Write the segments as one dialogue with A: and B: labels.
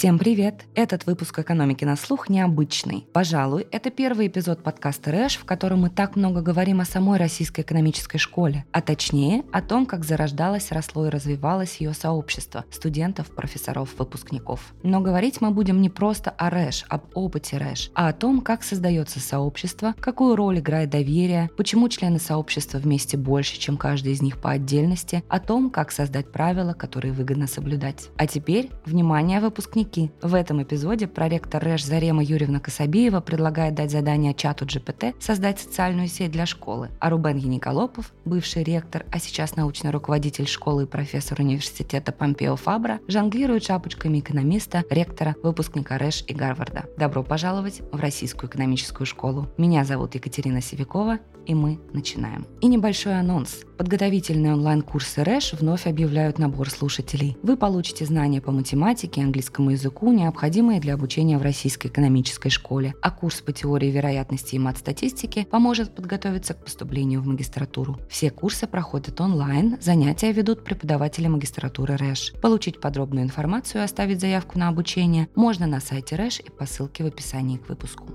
A: Всем привет! Этот выпуск «Экономики на слух» необычный. Пожалуй, это первый эпизод подкаста «Рэш», в котором мы так много говорим о самой российской экономической школе, а точнее о том, как зарождалось, росло и развивалось ее сообщество студентов, профессоров, выпускников. Но говорить мы будем не просто о РЭШ, об опыте РЭШ, а о том, как создается сообщество, какую роль играет доверие, почему члены сообщества вместе больше, чем каждый из них по отдельности, о том, как создать правила, которые выгодно соблюдать. А теперь, внимание, выпускники выпускники. В этом эпизоде проректор РЭШ Зарема Юрьевна Кособиева предлагает дать задание чату GPT создать социальную сеть для школы, а Рубен Яниколопов, бывший ректор, а сейчас научный руководитель школы и профессор университета Помпео Фабра, жонглирует шапочками экономиста, ректора, выпускника РЭШ и Гарварда. Добро пожаловать в Российскую экономическую школу. Меня зовут Екатерина Севикова, и мы начинаем. И небольшой анонс. Подготовительные онлайн-курсы РЭШ вновь объявляют набор слушателей. Вы получите знания по математике, английскому языку, необходимые для обучения в Российской экономической школе, а курс по теории вероятности и мат-статистики поможет подготовиться к поступлению в магистратуру. Все курсы проходят онлайн, занятия ведут преподаватели магистратуры РЭШ. Получить подробную информацию и оставить заявку на обучение можно на сайте РЭШ и по ссылке в описании к выпуску.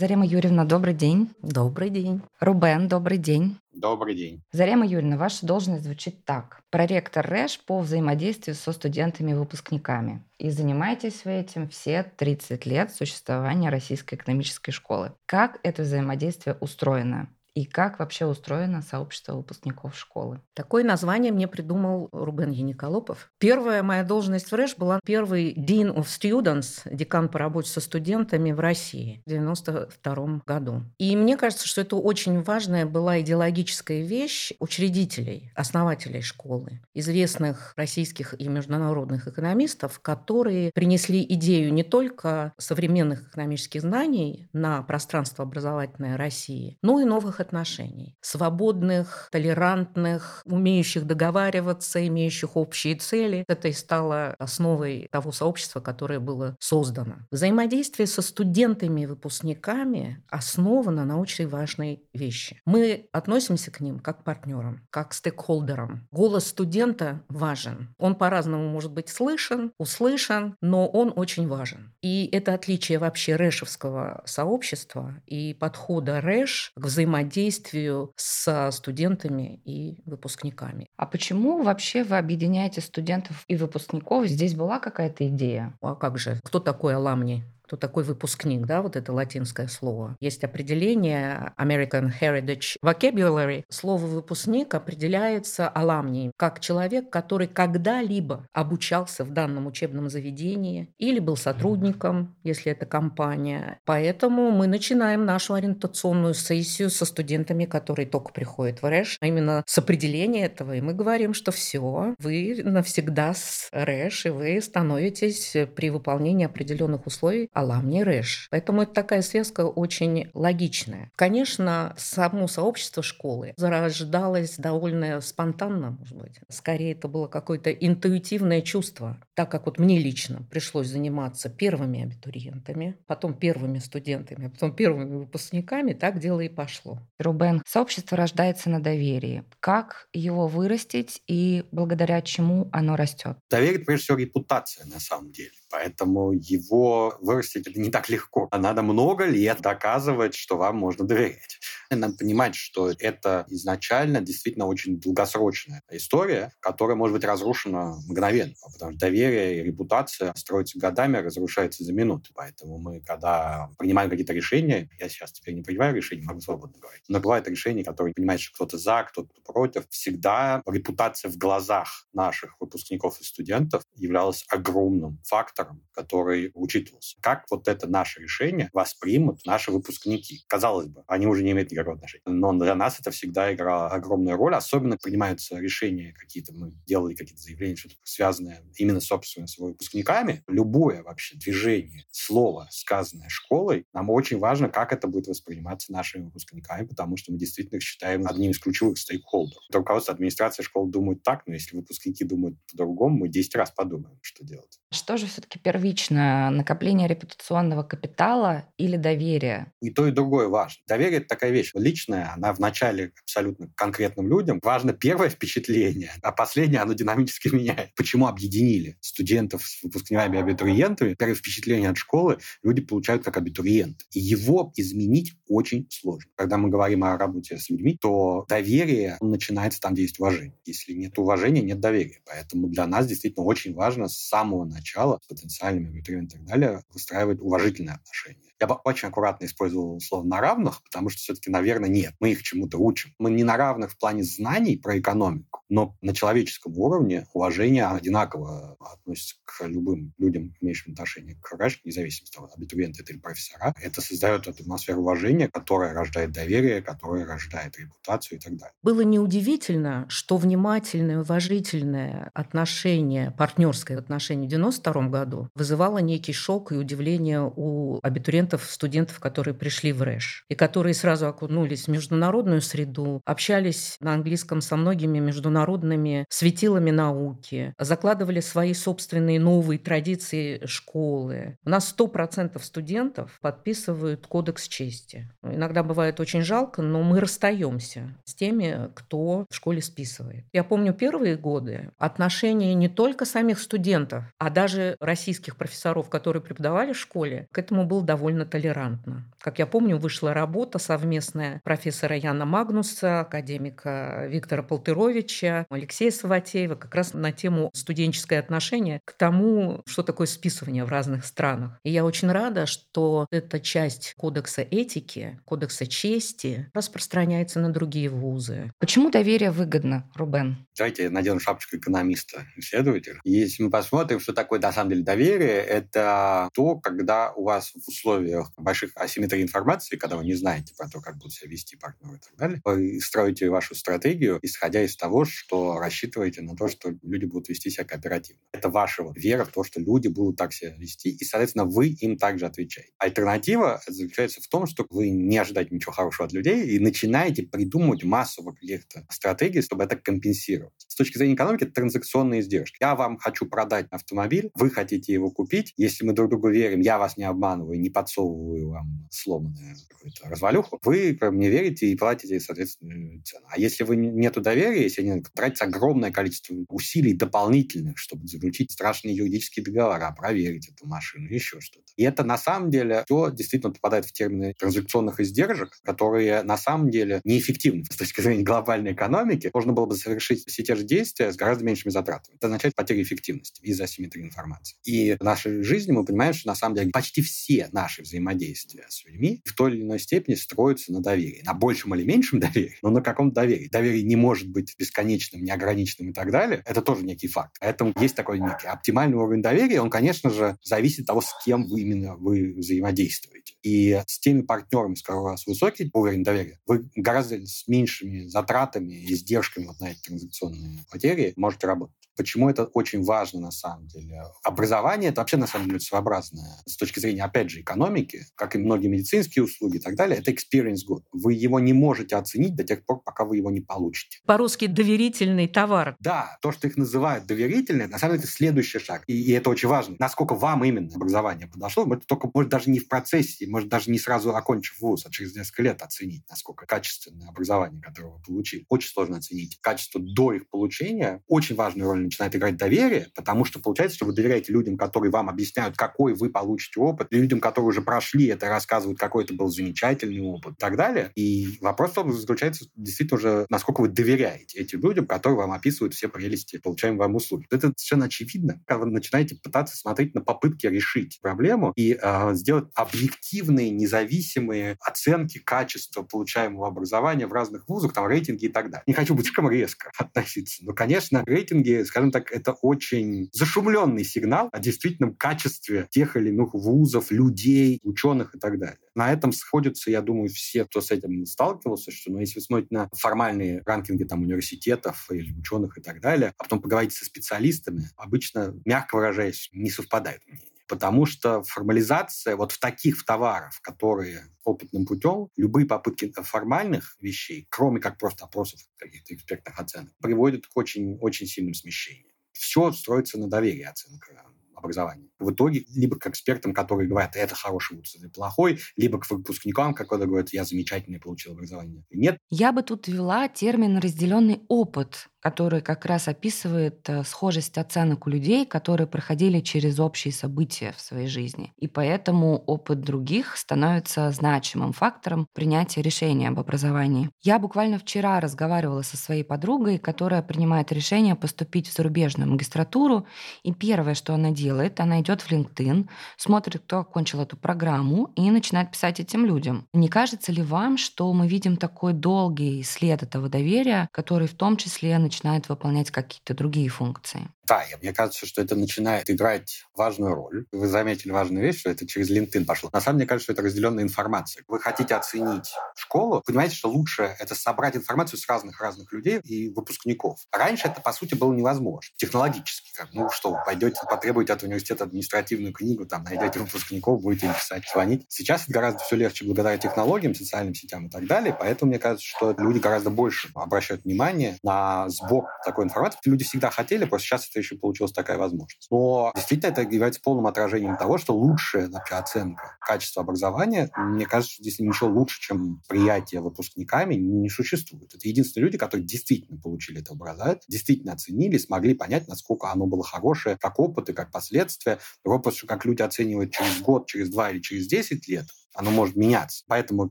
A: Зарема Юрьевна, добрый день.
B: Добрый день.
A: Рубен, добрый день.
C: Добрый день.
A: Зарема Юрьевна, ваша должность звучит так. Проректор РЭШ по взаимодействию со студентами и выпускниками. И занимаетесь вы этим все 30 лет существования Российской экономической школы. Как это взаимодействие устроено? И как вообще устроено сообщество выпускников школы.
B: Такое название мне придумал Рубен Яниколопов. Первая моя должность в РЭШ была первый Dean of Students, декан по работе со студентами в России в 1992 году. И мне кажется, что это очень важная была идеологическая вещь учредителей, основателей школы, известных российских и международных экономистов, которые принесли идею не только современных экономических знаний на пространство образовательной России, но и новых отношений. Свободных, толерантных, умеющих договариваться, имеющих общие цели. Это и стало основой того сообщества, которое было создано. Взаимодействие со студентами и выпускниками основано на очень важной вещи. Мы относимся к ним как к партнерам, как к стейкхолдерам. Голос студента важен. Он по-разному может быть слышен, услышан, но он очень важен. И это отличие вообще рэшевского сообщества и подхода рэш к взаимодействию взаимодействию с студентами и выпускниками.
A: А почему вообще вы объединяете студентов и выпускников? Здесь была какая-то идея?
B: А как же? Кто такой аламни? Кто такой выпускник, да, вот это латинское слово. Есть определение American Heritage Vocabulary. Слово «выпускник» определяется аламнием, как человек, который когда-либо обучался в данном учебном заведении или был сотрудником, если это компания. Поэтому мы начинаем нашу ориентационную сессию со студентами, которые только приходят в РЭШ, а именно с определения этого. И мы говорим, что все, вы навсегда с РЭШ, и вы становитесь при выполнении определенных условий Алам, не Рэш. Поэтому это такая связка очень логичная. Конечно, само сообщество школы зарождалось довольно спонтанно, может быть. Скорее, это было какое-то интуитивное чувство. Так как вот мне лично пришлось заниматься первыми абитуриентами, потом первыми студентами, а потом первыми выпускниками, так дело и пошло.
A: Рубен, сообщество рождается на доверии. Как его вырастить и благодаря чему оно растет?
C: Доверие, прежде всего, репутация на самом деле. Поэтому его вырастить не так легко. А надо много лет доказывать, что вам можно доверять. Надо понимать, что это изначально действительно очень долгосрочная история, которая может быть разрушена мгновенно, потому что доверие и репутация строятся годами, а разрушается за минуты. Поэтому мы, когда принимаем какие-то решения, я сейчас теперь не принимаю решения, могу свободно говорить, но бывают решения, которые понимаешь, что кто-то за, кто-то против. Всегда репутация в глазах наших выпускников и студентов являлась огромным фактором, который учитывался. Как вот это наше решение воспримут наши выпускники? Казалось бы, они уже не имеют никакого играл отношения. Но для нас это всегда играло огромную роль. Особенно принимаются решения какие-то, мы делали какие-то заявления, что-то связанное именно, собственно, с выпускниками. Любое вообще движение, слово, сказанное школой, нам очень важно, как это будет восприниматься нашими выпускниками, потому что мы действительно их считаем одним из ключевых стейкхолдеров. Руководство администрации школы думают так, но если выпускники думают по-другому, мы 10 раз подумаем, что делать.
A: Что же все-таки первично? Накопление репутационного капитала или доверие?
C: И то, и другое важно. Доверие — это такая вещь личная, она вначале абсолютно конкретным людям. Важно первое впечатление, а последнее оно динамически меняет. Почему объединили студентов с выпускниками и абитуриентами? Первое впечатление от школы люди получают как абитуриент. И его изменить очень сложно. Когда мы говорим о работе с людьми, то доверие начинается там, где есть уважение. Если нет уважения, нет доверия. Поэтому для нас действительно очень важно с самого начала с потенциальными абитуриентами и так далее выстраивать уважительные отношения. Я бы очень аккуратно использовал слово «на равных», потому что все-таки, наверное, нет. Мы их чему-то учим. Мы не на равных в плане знаний про экономику, но на человеческом уровне уважение одинаково относится к любым людям, имеющим отношение к РЭШ, независимо от того, абитуриенты это или профессора. Это создает эту атмосферу уважения, которая рождает доверие, которая рождает репутацию и так далее.
B: Было неудивительно, что внимательное, уважительное отношение, партнерское отношение в 1992 году вызывало некий шок и удивление у абитуриентов, студентов, которые пришли в РЭШ, и которые сразу окунулись в международную среду, общались на английском со многими международными светилами науки, закладывали свои собственные новые традиции школы. У нас 100% студентов подписывают кодекс чести. Иногда бывает очень жалко, но мы расстаемся с теми, кто в школе списывает. Я помню первые годы отношения не только самих студентов, а даже российских профессоров, которые преподавали в школе, к этому было довольно толерантно. Как я помню, вышла работа совместная профессора Яна Магнуса, академика Виктора Полтыровича, Алексея Саватеева, как раз на тему студенческое отношение к тому, что такое списывание в разных странах. И я очень рада, что эта часть кодекса этики, кодекса чести распространяется на другие вузы.
A: Почему доверие выгодно, Рубен?
C: Давайте наденем шапочку экономиста, исследователя. Если мы посмотрим, что такое на самом деле доверие, это то, когда у вас в условиях больших асимметрии информации, когда вы не знаете про то, как будут себя вести партнеры и так далее, вы строите вашу стратегию, исходя из того, что рассчитываете на то, что люди будут вести себя кооперативно. Это ваша вот вера в то, что люди будут так себя вести, и, соответственно, вы им также отвечаете. Альтернатива заключается в том, что вы не ожидаете ничего хорошего от людей и начинаете придумывать массу каких-то стратегий, чтобы это компенсировать. С точки зрения экономики, это транзакционные издержки. Я вам хочу продать автомобиль, вы хотите его купить. Если мы друг другу верим, я вас не обманываю, не подсовываю вам сломанную какую-то развалюху, вы мне верите и платите соответственную цену. А если вы нету доверия, если не тратится огромное количество усилий дополнительных, чтобы заключить страшные юридические договора, проверить эту машину, еще что-то. И это на самом деле все действительно попадает в термины транзакционных издержек, которые на самом деле неэффективны с точки зрения глобальной экономики. Можно было бы совершить все те же действия с гораздо меньшими затратами. Это означает потерю эффективности из-за асимметрии информации. И в нашей жизни мы понимаем, что на самом деле почти все наши взаимодействия с людьми в той или иной степени строятся на доверии. На большем или меньшем доверии, но на каком доверии. Доверие не может быть бесконечным, неограниченным и так далее. Это тоже некий факт. Поэтому есть такой некий оптимальный уровень доверия. Он, конечно же, зависит от того, с кем вы именно вы взаимодействуете. И с теми партнерами, с которыми у вас высокий уровень доверия, вы гораздо с меньшими затратами и издержками вот на эти транзакционные потери можете работать. Почему это очень важно на самом деле? Образование — это вообще на самом деле своеобразное. С точки зрения, опять же, экономики, как и многие медицинские услуги и так далее, это experience good. Вы его не можете оценить до тех пор, пока вы его не получите.
B: По-русски доверительный товар.
C: Да, то, что их называют доверительные, на самом деле это следующий шаг. И, и это очень важно. Насколько вам именно образование подошло, может, только, может, даже не в процессе, может, даже не сразу окончив вуз, а через несколько лет оценить, насколько качественное образование, которое вы получили. Очень сложно оценить. Качество до их получения очень важную роль начинает играть доверие, потому что получается, что вы доверяете людям, которые вам объясняют, какой вы получите опыт, людям, которые уже прошли это, рассказывают, какой это был замечательный опыт и так далее. И вопрос заключается действительно уже, насколько вы доверяете этим людям, которые вам описывают все прелести получаемой вам услуги. Это совершенно очевидно, когда вы начинаете пытаться смотреть на попытки решить проблему и э, сделать объективные, независимые оценки качества получаемого образования в разных вузах, там рейтинги и так далее. Не хочу быть слишком резко относиться, но, конечно, рейтинги, скажем так, это очень зашумленный сигнал о действительном качестве тех или иных вузов, людей, ученых и так далее. На этом сходятся, я думаю, все, кто с этим сталкивался, что, ну, если вы смотрите на формальные ранкинги там университетов или ученых и так далее, а потом поговорите со специалистами, обычно, мягко выражаясь, не совпадает мнение потому что формализация вот в таких в товаров, которые опытным путем, любые попытки формальных вещей, кроме как просто опросов каких-то экспертных оценок, приводят к очень, очень сильным смещениям. Все строится на доверии оценка образования. В итоге либо к экспертам, которые говорят, это хороший вуз, это плохой, либо к выпускникам, которые говорят, я замечательный получил образование. Нет.
A: Я бы тут ввела термин «разделенный опыт», который как раз описывает э, схожесть оценок у людей, которые проходили через общие события в своей жизни. И поэтому опыт других становится значимым фактором принятия решения об образовании. Я буквально вчера разговаривала со своей подругой, которая принимает решение поступить в зарубежную магистратуру, и первое, что она делает, она идет в LinkedIn, смотрит, кто окончил эту программу, и начинает писать этим людям. Не кажется ли вам, что мы видим такой долгий след этого доверия, который в том числе начинает выполнять какие-то другие функции.
C: Да, мне кажется, что это начинает играть важную роль. Вы заметили важную вещь, что это через LinkedIn пошло. На самом деле, мне кажется, что это разделенная информация. Вы хотите оценить школу, понимаете, что лучше это собрать информацию с разных-разных людей и выпускников. Раньше это, по сути, было невозможно. Технологически. Как, ну что, пойдете, потребуете от университета административную книгу, там, найдете выпускников, будете им писать, звонить. Сейчас это гораздо все легче благодаря технологиям, социальным сетям и так далее. Поэтому мне кажется, что люди гораздо больше обращают внимание на сбор такой информации. Люди всегда хотели, просто сейчас это еще получилась такая возможность. Но действительно это является полным отражением того, что лучшая вообще оценка качества образования, мне кажется, что здесь ничего лучше, чем приятие выпускниками, не существует. Это единственные люди, которые действительно получили это образование, действительно оценили, смогли понять, насколько оно было хорошее, как опыт и как последствия. Вопрос, как люди оценивают через год, через два или через десять лет, оно может меняться. Поэтому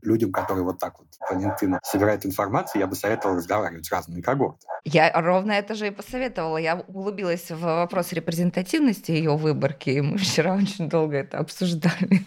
C: людям, которые вот так вот по LinkedIn собирают информацию, я бы советовал разговаривать с разными когортами.
A: Я ровно это же и посоветовала. Я углубилась в вопрос репрезентативности ее выборки, и мы вчера очень долго это обсуждали.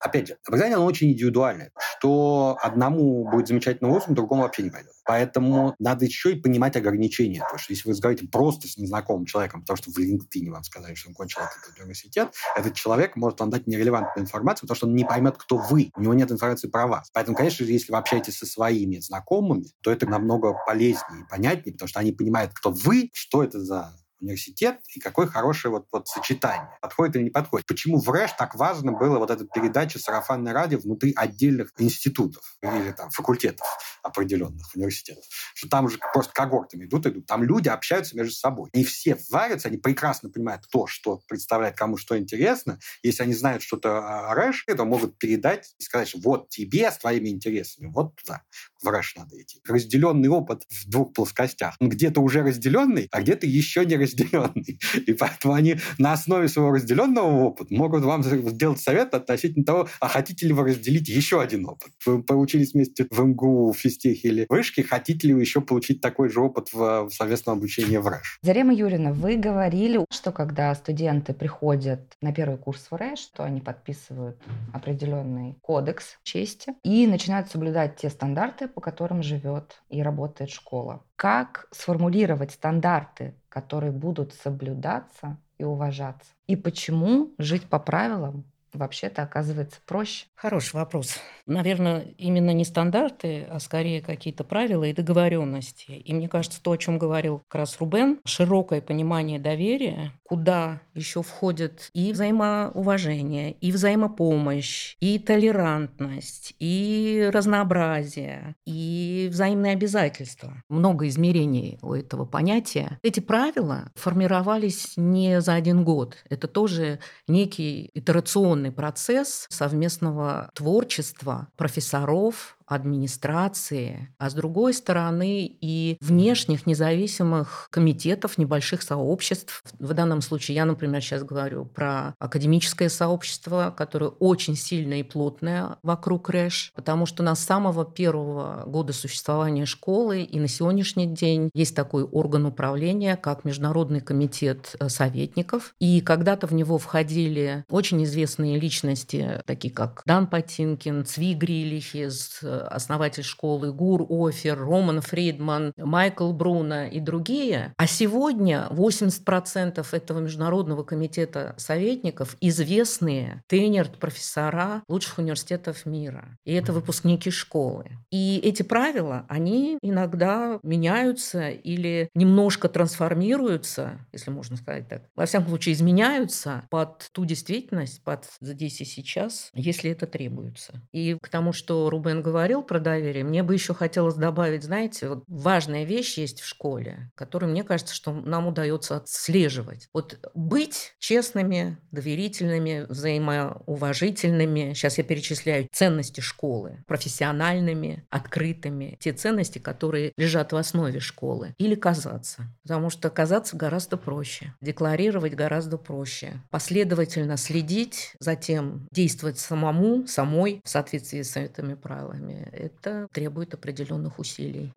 C: Опять же, образование, оно очень индивидуальное. Что одному будет замечательно вузом, другому вообще не пойдет. Поэтому надо еще и понимать ограничения. Потому что если вы разговариваете просто с незнакомым человеком, потому что в LinkedIn вам сказали, что он кончил этот университет, этот человек может вам дать нерелевантную информацию, потому что он не поймет, кто вы. У него нет информации про вас. Поэтому, конечно же, если вы общаетесь со своими знакомыми, то это намного полезнее и понятнее, потому что они понимают, кто вы, что это за университет и какое хорошее вот, вот сочетание. Подходит или не подходит. Почему в РЭШ так важно было вот эта передача сарафанной радио внутри отдельных институтов или там факультетов определенных университетов. Что там уже просто когортами идут, идут. Там люди общаются между собой. И все варятся, они прекрасно понимают, кто что представляет, кому что интересно. Если они знают что-то о РЭШ, то могут передать и сказать, что вот тебе с твоими интересами, вот туда, в надо идти. Разделенный опыт в двух плоскостях. Он где-то уже разделенный, а где-то еще не разделенный. И поэтому они на основе своего разделенного опыта могут вам сделать совет относительно того, а хотите ли вы разделить еще один опыт. Вы поучились вместе в МГУ, в физтехе или вышке, хотите ли вы еще получить такой же опыт в, в совместном обучении в РЭШ?
A: Зарема Юрьевна, вы говорили, что когда студенты приходят на первый курс в РЭШ, то они подписывают определенный кодекс чести и начинают соблюдать те стандарты, по которым живет и работает школа. Как сформулировать стандарты, которые будут соблюдаться и уважаться? И почему жить по правилам вообще-то оказывается проще?
B: Хороший вопрос. Наверное, именно не стандарты, а скорее какие-то правила и договоренности. И мне кажется, то, о чем говорил как раз Рубен, широкое понимание доверия, куда еще входит и взаимоуважение, и взаимопомощь, и толерантность, и разнообразие, и взаимные обязательства. Много измерений у этого понятия. Эти правила формировались не за один год. Это тоже некий итерационный процесс совместного творчества профессоров, администрации, а с другой стороны и внешних независимых комитетов, небольших сообществ. В данном случае я, например, сейчас говорю про академическое сообщество, которое очень сильное и плотное вокруг РЭШ, потому что на самого первого года существования школы и на сегодняшний день есть такой орган управления, как Международный комитет э, советников. И когда-то в него входили очень известные личности, такие как Дан Патинкин, Цви Грилихис, основатель школы Гур Офер, Роман Фридман, Майкл Бруно и другие. А сегодня 80% этого Международного комитета советников известные тенерд-профессора лучших университетов мира. И это выпускники школы. И эти правила, они иногда меняются или немножко трансформируются, если можно сказать так. Во всяком случае, изменяются под ту действительность, под здесь и сейчас, если это требуется. И к тому, что Рубен говорил про доверие, мне бы еще хотелось добавить, знаете, вот важная вещь есть в школе, которую, мне кажется, что нам удается отслеживать. Вот быть честными, доверительными, взаимоуважительными, сейчас я перечисляю ценности школы, профессиональными, открытыми, те ценности, которые лежат в основе школы, или казаться. Потому что казаться гораздо проще, декларировать гораздо проще, последовательно следить за тем, действовать самому, самой в соответствии с этими правилами. Это требует определенных усилий.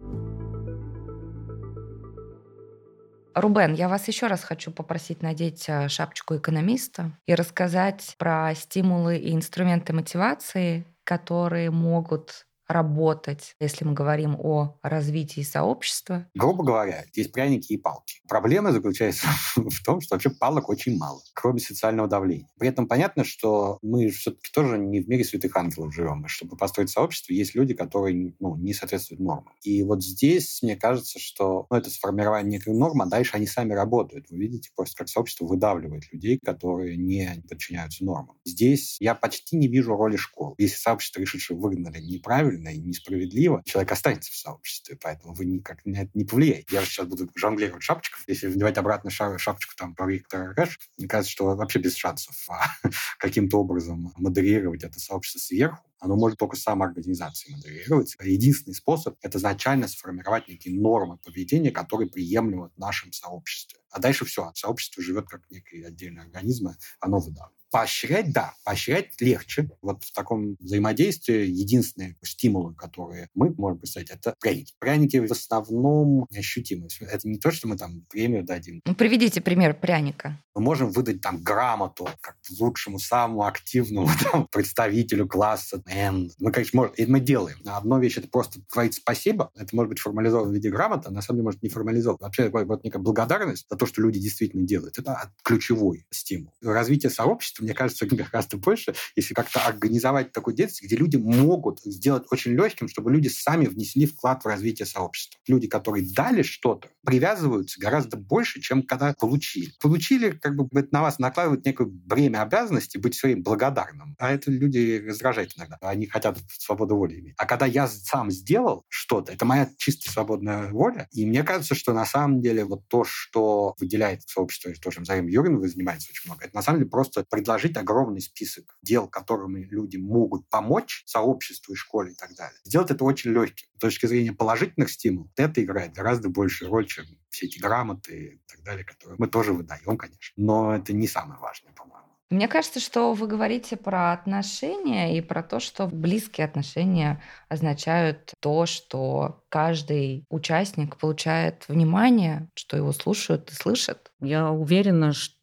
A: Рубен, я вас еще раз хочу попросить надеть э, шапочку экономиста и рассказать про стимулы и инструменты мотивации, которые могут работать, если мы говорим о развитии сообщества?
C: Грубо говоря, есть пряники и палки. Проблема заключается в том, что вообще палок очень мало, кроме социального давления. При этом понятно, что мы все-таки тоже не в мире святых ангелов живем. И чтобы построить сообщество, есть люди, которые ну, не соответствуют нормам. И вот здесь, мне кажется, что ну, это сформирование некой нормы, а дальше они сами работают. Вы видите, просто как сообщество выдавливает людей, которые не подчиняются нормам. Здесь я почти не вижу роли школ. Если сообщество решит, что выгнали неправильно, неправильно и несправедливо, человек останется в сообществе, поэтому вы никак на не повлияете. Я же сейчас буду жонглировать шапочков. Если надевать обратно шапочку там по Виктора Рэш, мне кажется, что вообще без шансов а, каким-то образом модерировать это сообщество сверху. Оно может только самоорганизацией модерироваться. Единственный способ — это изначально сформировать некие нормы поведения, которые приемлемы в нашем сообществе. А дальше все. Сообщество живет как некий отдельный организм, оно выдавливает. Поощрять, да, поощрять легче. Вот в таком взаимодействии единственные стимулы, которые мы можем представить, это пряники. Пряники в основном неощутимы. Это не то, что мы там премию дадим.
A: Ну, приведите пример пряника.
C: Мы можем выдать там грамоту как лучшему, самому активному там, представителю класса N. Мы, конечно, можем, и мы делаем. Одна вещь — это просто говорить спасибо. Это может быть формализовано в виде грамоты, а на самом деле может не формализовано. Вообще, вот некая благодарность за то, что люди действительно делают. Это ключевой стимул. Развитие сообщества мне кажется, гораздо больше, если как-то организовать такую деятельность, где люди могут сделать очень легким, чтобы люди сами внесли вклад в развитие сообщества. Люди, которые дали что-то, привязываются гораздо больше, чем когда получили. Получили, как бы на вас накладывает некое бремя обязанности быть своим благодарным. А это люди раздражают иногда. Они хотят свободу воли иметь. А когда я сам сделал что-то, это моя чисто свободная воля. И мне кажется, что на самом деле вот то, что выделяет сообщество, и то, чем Зарим Юрин занимается очень много, это на самом деле просто предложить огромный список дел, которыми люди могут помочь сообществу и школе и так далее. Сделать это очень легким. С точки зрения положительных стимулов, это играет гораздо большую роль, чем все эти грамоты и так далее, которые мы тоже выдаем, конечно. Но это не самое важное, по-моему.
A: Мне кажется, что вы говорите про отношения и про то, что близкие отношения означают то, что каждый участник получает внимание, что его слушают и слышат.
B: Я уверена, что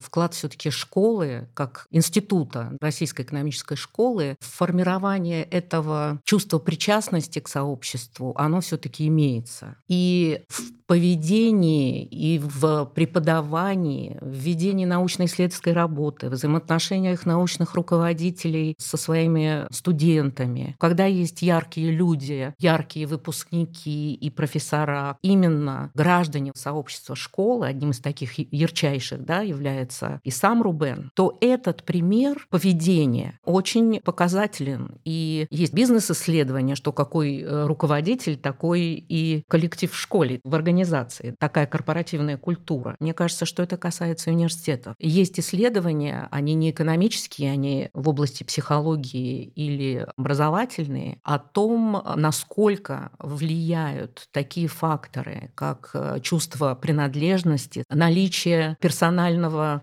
B: вклад все-таки школы, как института Российской экономической школы, в формирование этого чувства причастности к сообществу, оно все-таки имеется. И в поведении, и в преподавании, в ведении научно-исследовательской работы, в взаимоотношениях научных руководителей со своими студентами, когда есть яркие люди, яркие выпускники и профессора, именно граждане сообщества школы, одним из таких ярчайших да, является и сам Рубен, то этот пример поведения очень показателен. И есть бизнес-исследование, что какой э, руководитель, такой и коллектив в школе, в организации. Такая корпоративная культура. Мне кажется, что это касается университетов. Есть исследования, они не экономические, они в области психологии или образовательные, о том, насколько влияют такие факторы, как э, чувство принадлежности, наличие персонального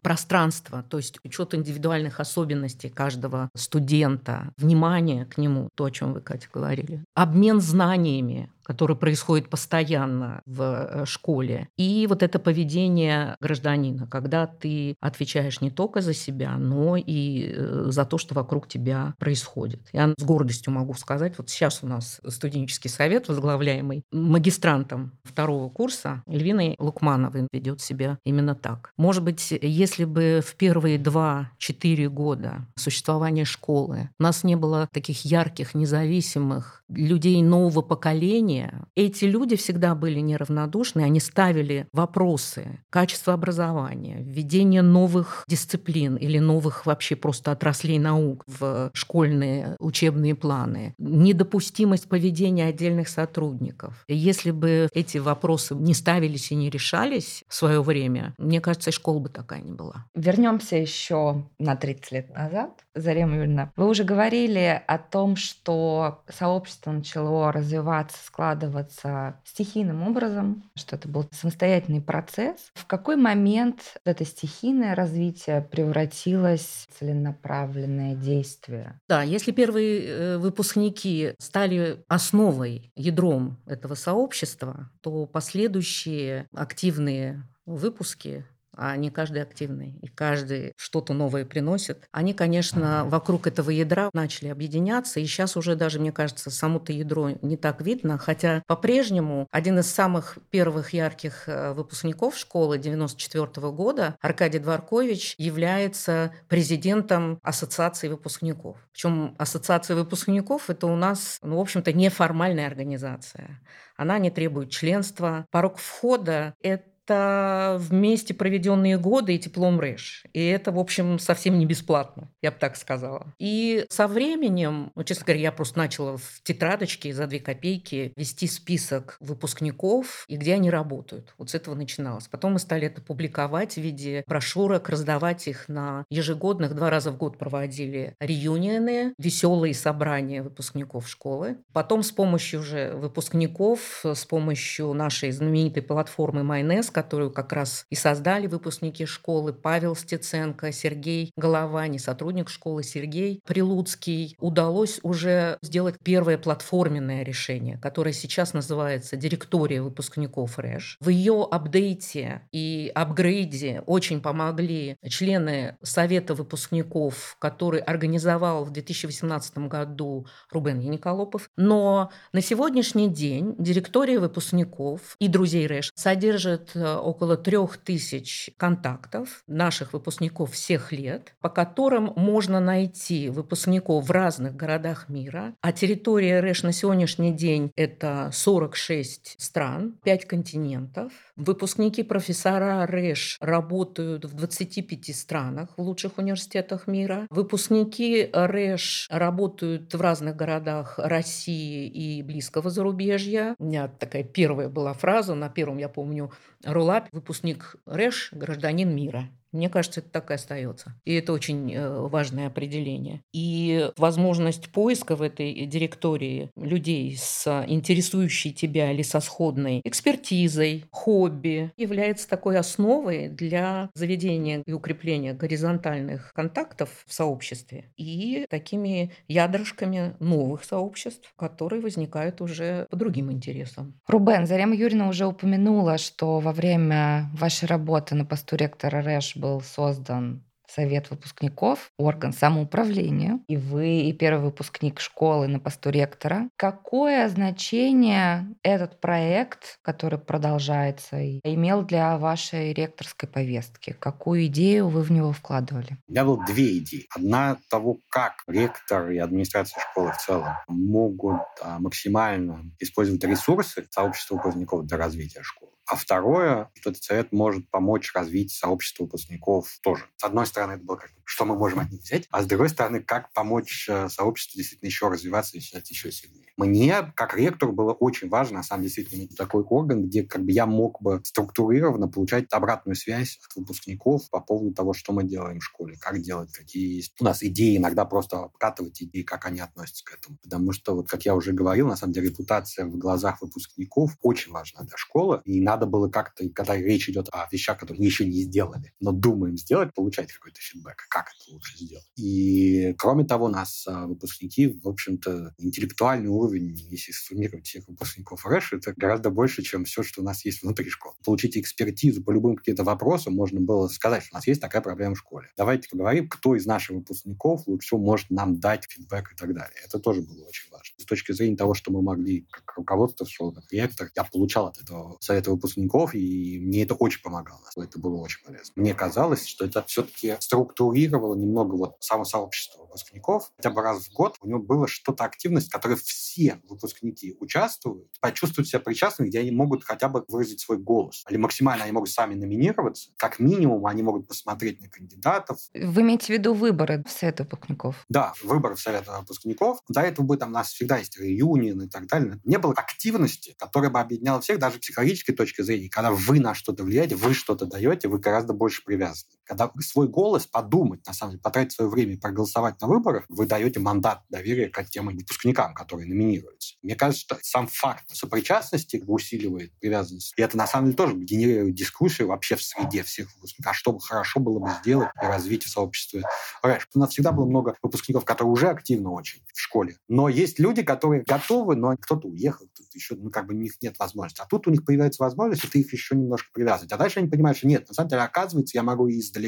B: пространства, то есть учет индивидуальных особенностей каждого студента, внимание к нему, то, о чем вы, Катя, говорили, обмен знаниями, который происходит постоянно в э, школе, и вот это поведение гражданина, когда ты отвечаешь не только за себя, но и э, за то, что вокруг тебя происходит. Я с гордостью могу сказать, вот сейчас у нас студенческий совет, возглавляемый магистрантом второго курса Эльвиной Лукмановой, ведет себя именно так. Может быть, если бы в первые два-четыре года существования школы у нас не было таких ярких, независимых людей нового поколения, эти люди всегда были неравнодушны, они ставили вопросы качества образования, введение новых дисциплин или новых вообще просто отраслей наук в школьные учебные планы, недопустимость поведения отдельных сотрудников. Если бы эти вопросы не ставились и не решались в свое время, мне кажется, и школа бы такая не была.
A: Вернемся еще на 30 лет назад. Зарема Юрьевна, вы уже говорили о том, что сообщество начало развиваться, складываться стихийным образом, что это был самостоятельный процесс. В какой момент это стихийное развитие превратилось в целенаправленное действие?
B: Да, если первые э, выпускники стали основой, ядром этого сообщества, то последующие активные выпуски а не каждый активный, и каждый что-то новое приносит. Они, конечно, вокруг этого ядра начали объединяться, и сейчас уже даже, мне кажется, само-то ядро не так видно, хотя по-прежнему один из самых первых ярких э, выпускников школы 94 года, Аркадий Дворкович, является президентом Ассоциации выпускников. Причем Ассоциация выпускников – это у нас, ну, в общем-то, неформальная организация. Она не требует членства. Порог входа – это это вместе проведенные годы и теплом РЭШ. И это, в общем, совсем не бесплатно, я бы так сказала. И со временем, ну, честно говоря, я просто начала в тетрадочке за две копейки вести список выпускников и где они работают. Вот с этого начиналось. Потом мы стали это публиковать в виде брошюрок, раздавать их на ежегодных, два раза в год проводили реюнионы, веселые собрания выпускников школы. Потом с помощью уже выпускников, с помощью нашей знаменитой платформы Майнес, которую как раз и создали выпускники школы Павел Стеценко, Сергей Головани, сотрудник школы Сергей Прилуцкий. Удалось уже сделать первое платформенное решение, которое сейчас называется «Директория выпускников РЭШ». В ее апдейте и апгрейде очень помогли члены Совета выпускников, который организовал в 2018 году Рубен Яниколопов. Но на сегодняшний день директория выпускников и друзей РЭШ содержит около трех тысяч контактов наших выпускников всех лет, по которым можно найти выпускников в разных городах мира. А территория РЭШ на сегодняшний день – это 46 стран, 5 континентов. Выпускники профессора РЭШ работают в 25 странах в лучших университетах мира. Выпускники РЭШ работают в разных городах России и близкого зарубежья. У меня такая первая была фраза, на первом, я помню, Рулап, выпускник РЭШ, гражданин мира. Мне кажется, это так и остается. И это очень э, важное определение. И возможность поиска в этой директории людей с интересующей тебя или со сходной экспертизой, хобби является такой основой для заведения и укрепления горизонтальных контактов в сообществе и такими ядрышками новых сообществ, которые возникают уже по другим интересам.
A: Рубен, Зарема Юрьевна уже упомянула, что во время вашей работы на посту ректора РЭШ был создан совет выпускников, орган самоуправления, и вы, и первый выпускник школы на посту ректора. Какое значение этот проект, который продолжается, имел для вашей ректорской повестки? Какую идею вы в него вкладывали?
C: У меня было две идеи. Одна того, как ректор и администрация школы в целом могут а, максимально использовать ресурсы сообщества выпускников для развития школы. А второе, что этот совет может помочь развить сообщество выпускников тоже. С одной стороны, это было как что мы можем от них взять, а с другой стороны, как помочь э, сообществу действительно еще развиваться и стать еще сильнее. Мне, как ректору, было очень важно, на самом деле, действительно, иметь такой орган, где как бы я мог бы структурированно получать обратную связь от выпускников по поводу того, что мы делаем в школе, как делать, какие есть у нас идеи, иногда просто обкатывать идеи, как они относятся к этому. Потому что, вот как я уже говорил, на самом деле, репутация в глазах выпускников очень важна для школы, и надо было как-то, когда речь идет о вещах, которые мы еще не сделали, но думаем сделать, получать какой-то фидбэк, как это лучше сделать. И, кроме того, нас а, выпускники, в общем-то, интеллектуальный уровень, если суммировать всех выпускников РЭШ, это гораздо больше, чем все, что у нас есть внутри школы. Получить экспертизу по любым каким-то вопросам, можно было сказать, что у нас есть такая проблема в школе. Давайте поговорим, кто из наших выпускников лучше всего может нам дать фидбэк и так далее. Это тоже было очень важно. С точки зрения того, что мы могли, как руководство школы, как ректор, я получал от этого совета выпускников, и мне это очень помогало. Это было очень полезно. Мне казалось, что это все-таки структурировало немного вот само сообщество выпускников. Хотя бы раз в год у него была что-то активность, в которой все выпускники участвуют, почувствуют себя причастными, где они могут хотя бы выразить свой голос. Или максимально они могут сами номинироваться. Как минимум они могут посмотреть на кандидатов.
A: Вы имеете в виду выборы в Совет выпускников?
C: Да, выборы в Совет выпускников. До этого бы там у нас всегда есть реюнион и так далее. Не было активности, которая бы объединяла всех, даже психологической точки зрения. Когда вы на что-то влияете, вы что-то даете, вы гораздо больше привязаны. Когда свой голос подумать, на самом деле, потратить свое время и проголосовать на выборах, вы даете мандат доверия к тем выпускникам, которые номинируются. Мне кажется, что сам факт сопричастности усиливает привязанность. И это, на самом деле, тоже генерирует дискуссию вообще в среде всех выпускников. А что бы хорошо было бы сделать и развить в сообществе рэш. У нас всегда было много выпускников, которые уже активны очень в школе. Но есть люди, которые готовы, но кто-то уехал, кто-то еще, ну, как бы у них нет возможности. А тут у них появляется возможность, и ты их еще немножко привязывать. А дальше они понимают, что нет, на самом деле, оказывается, я могу и издалека,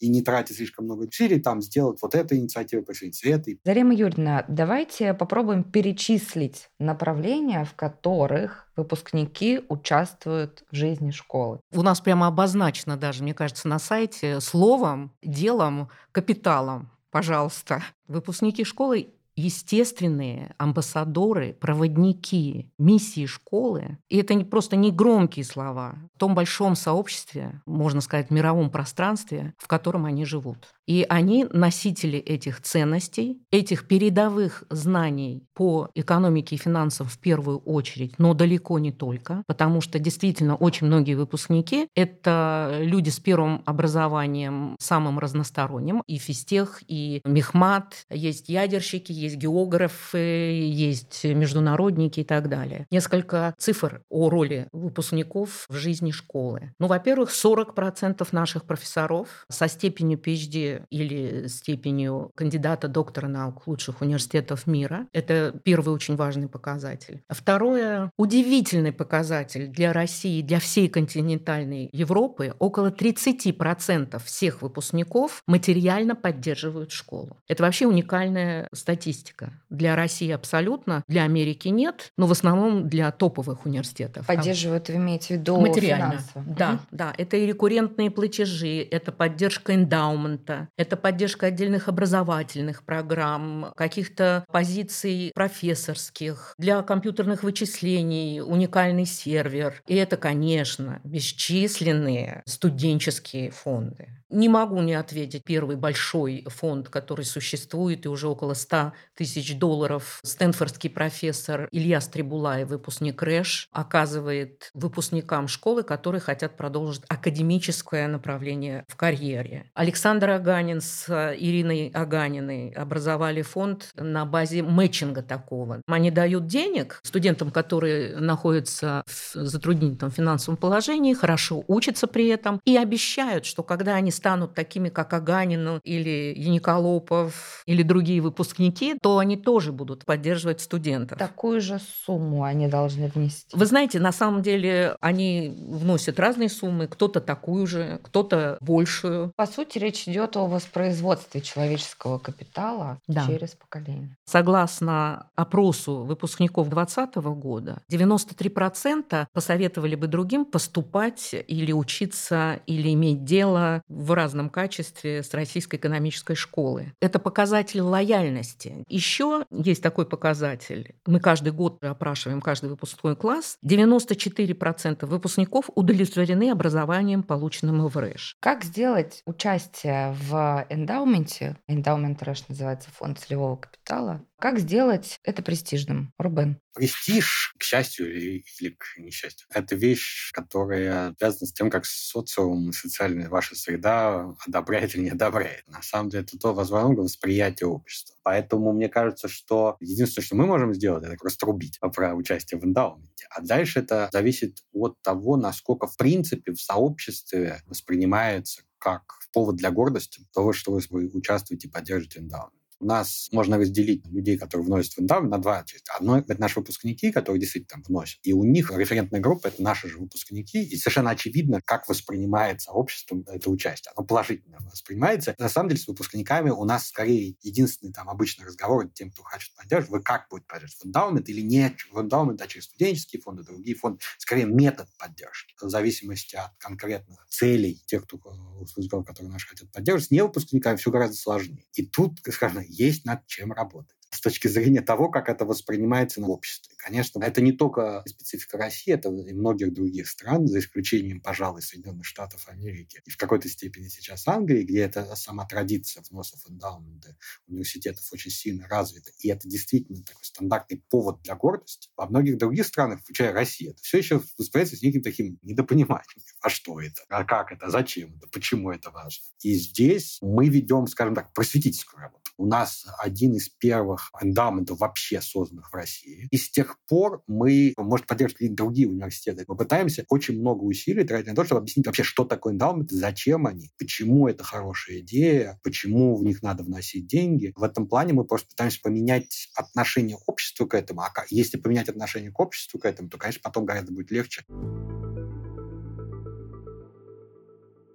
C: и не тратить слишком много усилий, там, сделать вот эту инициативу, присоединиться этой.
A: Зарема Юрьевна, давайте попробуем перечислить направления, в которых выпускники участвуют в жизни школы.
B: У нас прямо обозначено даже, мне кажется, на сайте словом, делом, капиталом. Пожалуйста. Выпускники школы естественные амбассадоры, проводники миссии школы. И это не, просто не громкие слова. В том большом сообществе, можно сказать, мировом пространстве, в котором они живут. И они носители этих ценностей, этих передовых знаний по экономике и финансам в первую очередь, но далеко не только, потому что действительно очень многие выпускники — это люди с первым образованием, самым разносторонним, и физтех, и мехмат, есть ядерщики, есть географы, есть международники и так далее. Несколько цифр о роли выпускников в жизни школы. Ну, во-первых, 40% наших профессоров со степенью PhD или степенью кандидата доктора наук лучших университетов мира. Это первый очень важный показатель. А второе, удивительный показатель для России, для всей континентальной Европы. Около 30% всех выпускников материально поддерживают школу. Это вообще уникальная статистика. Для России абсолютно, для Америки нет, но в основном для топовых университетов.
A: Поддерживают, вы имеете в виду
B: материально.
A: финансово?
B: Да, угу. да. Это и рекуррентные платежи, это поддержка эндаумента, это поддержка отдельных образовательных программ, каких-то позиций профессорских, для компьютерных вычислений уникальный сервер. И это, конечно, бесчисленные студенческие фонды. Не могу не ответить. Первый большой фонд, который существует, и уже около 100 тысяч долларов, стэнфордский профессор Илья Стрибулай, выпускник РЭШ, оказывает выпускникам школы, которые хотят продолжить академическое направление в карьере. Александр Аганин с Ириной Аганиной образовали фонд на базе мэтчинга такого. Они дают денег студентам, которые находятся в затруднительном финансовом положении, хорошо учатся при этом, и обещают, что когда они станут такими, как Аганину или Яниколопов или другие выпускники, то они тоже будут поддерживать студентов.
A: Такую же сумму они должны внести.
B: Вы знаете, на самом деле они вносят разные суммы, кто-то такую же, кто-то большую.
A: По сути, речь идет о воспроизводстве человеческого капитала да. через поколение.
B: Согласно опросу выпускников 2020 года, 93% посоветовали бы другим поступать или учиться, или иметь дело в в разном качестве с Российской экономической школы. Это показатель лояльности. Еще есть такой показатель. Мы каждый год опрашиваем каждый выпускной класс. 94% выпускников удовлетворены образованием, полученным в РЭШ.
A: Как сделать участие в эндаументе, эндаумент Рэш называется фонд целевого капитала, как сделать это престижным? Рубен.
C: Престиж, к счастью или, или к несчастью, это вещь, которая связана с тем, как социум, социальная ваша среда одобряет или не одобряет. На самом деле, это то, возможно, восприятие общества. Поэтому мне кажется, что единственное, что мы можем сделать, это раструбить про участие в эндаументе. А дальше это зависит от того, насколько, в принципе, в сообществе воспринимается как повод для гордости того, что вы участвуете и поддерживаете эндаумент. У нас можно разделить людей, которые вносят в эндау, на два части. Одно — это наши выпускники, которые действительно там вносят. И у них референтная группа — это наши же выпускники. И совершенно очевидно, как воспринимается обществом это участие. Оно положительно воспринимается. На самом деле с выпускниками у нас скорее единственный там обычный разговор тем, кто хочет поддерживать. Вы как будете поддерживать? В или нет? В а через студенческие фонды, другие фонды. Скорее метод поддержки. В зависимости от конкретных целей тех, кто, выпускников, которые наши хотят поддерживать. С невыпускниками все гораздо сложнее. И тут, скажем, есть над чем работать с точки зрения того, как это воспринимается на обществе. Конечно, это не только специфика России, это и многих других стран, за исключением, пожалуй, Соединенных Штатов Америки и в какой-то степени сейчас Англии, где это сама традиция вноса в эндаумента университетов очень сильно развита. И это действительно такой стандартный повод для гордости. Во многих других странах, включая Россию, это все еще воспринимается с неким таким недопониманием. А что это? А как это? Зачем это? Почему это важно? И здесь мы ведем, скажем так, просветительскую работу. У нас один из первых эндаментов вообще созданных в России. И с тех пор мы, может, поддерживать другие университеты, мы пытаемся очень много усилий тратить на то, чтобы объяснить вообще, что такое эндаумент, зачем они, почему это хорошая идея, почему в них надо вносить деньги. В этом плане мы просто пытаемся поменять отношение общества к этому. А если поменять отношение к обществу к этому, то, конечно, потом гораздо будет легче.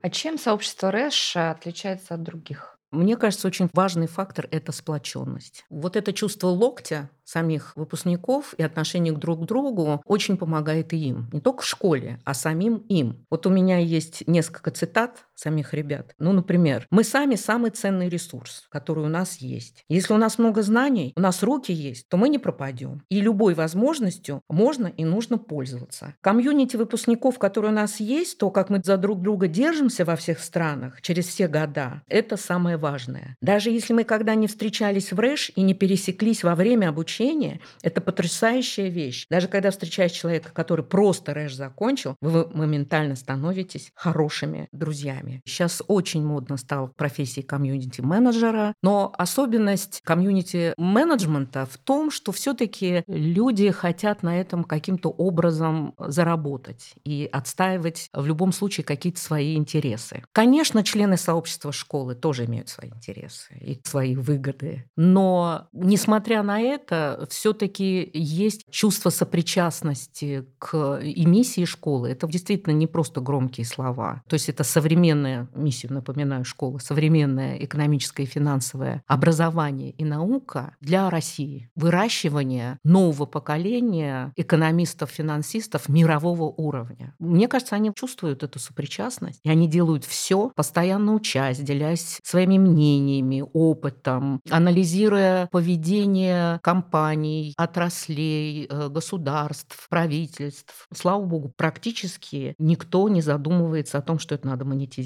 A: А чем сообщество РЭШ отличается от других?
B: Мне кажется, очень важный фактор – это сплоченность. Вот это чувство локтя самих выпускников и отношение друг к другу очень помогает и им. Не только в школе, а самим им. Вот у меня есть несколько цитат самих ребят. Ну, например, «Мы сами самый ценный ресурс, который у нас есть. Если у нас много знаний, у нас руки есть, то мы не пропадем. И любой возможностью можно и нужно пользоваться. Комьюнити выпускников, которые у нас есть, то, как мы за друг друга держимся во всех странах через все года, это самое важное. Даже если мы когда не встречались в РЭШ и не пересеклись во время обучения, это потрясающая вещь. Даже когда встречаешь человека, который просто рэш закончил, вы моментально становитесь хорошими друзьями. Сейчас очень модно стало профессии комьюнити-менеджера, но особенность комьюнити-менеджмента в том, что все-таки люди хотят на этом каким-то образом заработать и отстаивать в любом случае какие-то свои интересы. Конечно, члены сообщества школы тоже имеют свои интересы и свои выгоды, но несмотря на это, все-таки есть чувство сопричастности к и миссии школы. Это действительно не просто громкие слова. То есть это современная, миссия, напоминаю, школа, современное экономическое и финансовое образование и наука для России. Выращивание нового поколения экономистов-финансистов мирового уровня. Мне кажется, они чувствуют эту сопричастность, и они делают все, постоянно учась, делясь своими мнениями, опытом, анализируя поведение компаний, компаний, отраслей, э, государств, правительств. Слава богу, практически никто не задумывается о том, что это надо монетизировать.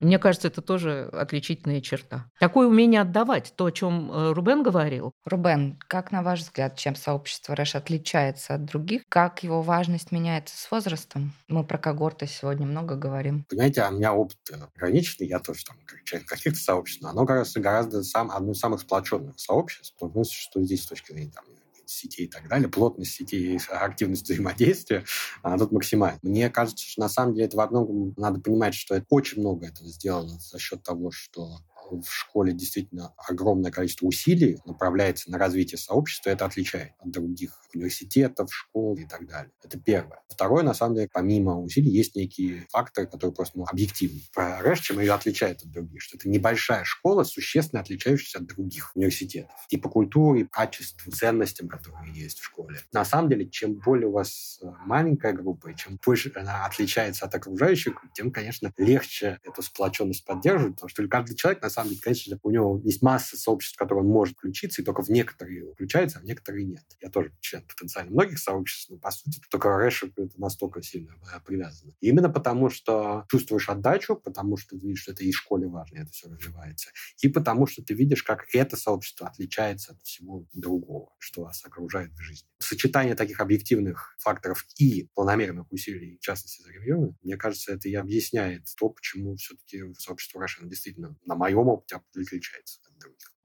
B: Мне кажется, это тоже отличительная черта. Такое умение отдавать, то, о чем э, Рубен говорил.
A: Рубен, как на ваш взгляд, чем сообщество РЭШ отличается от других? Как его важность меняется с возрастом? Мы про когорты сегодня много говорим.
C: Понимаете, а у меня опыт ограниченный, я тоже там член каких-то сообществ, но оно гораздо, гораздо сам, одно из самых сплоченных сообществ, потому что здесь с точки зрения там, сетей и так далее, плотность сетей, активность взаимодействия, она тут максимальна. Мне кажется, что на самом деле это во многом надо понимать, что это очень много этого сделано за счет того, что в школе действительно огромное количество усилий направляется на развитие сообщества, это отличает от других университетов, школ и так далее. Это первое. Второе, на самом деле, помимо усилий, есть некие факторы, которые просто ну, объективны. Про РЭШ, чем ее отличает от других, что это небольшая школа, существенно отличающаяся от других университетов. И по культуре, и по качеству, ценностям, которые есть в школе. На самом деле, чем более у вас э, маленькая группа, и чем больше она отличается от окружающих, тем, конечно, легче эту сплоченность поддерживать, потому что каждый человек, на самом самом деле, конечно, у него есть масса сообществ, в которые он может включиться, и только в некоторые включается, а в некоторые нет. Я тоже член потенциально многих сообществ, но, по сути, только Рэш это настолько сильно привязано. И именно потому, что чувствуешь отдачу, потому что ты видишь, что это и в школе важно, это все развивается, и потому что ты видишь, как это сообщество отличается от всего другого, что вас окружает в жизни. Сочетание таких объективных факторов и планомерных усилий, в частности, за регионы, мне кажется, это и объясняет то, почему все-таки сообщество Russian действительно на моем опыте отличается.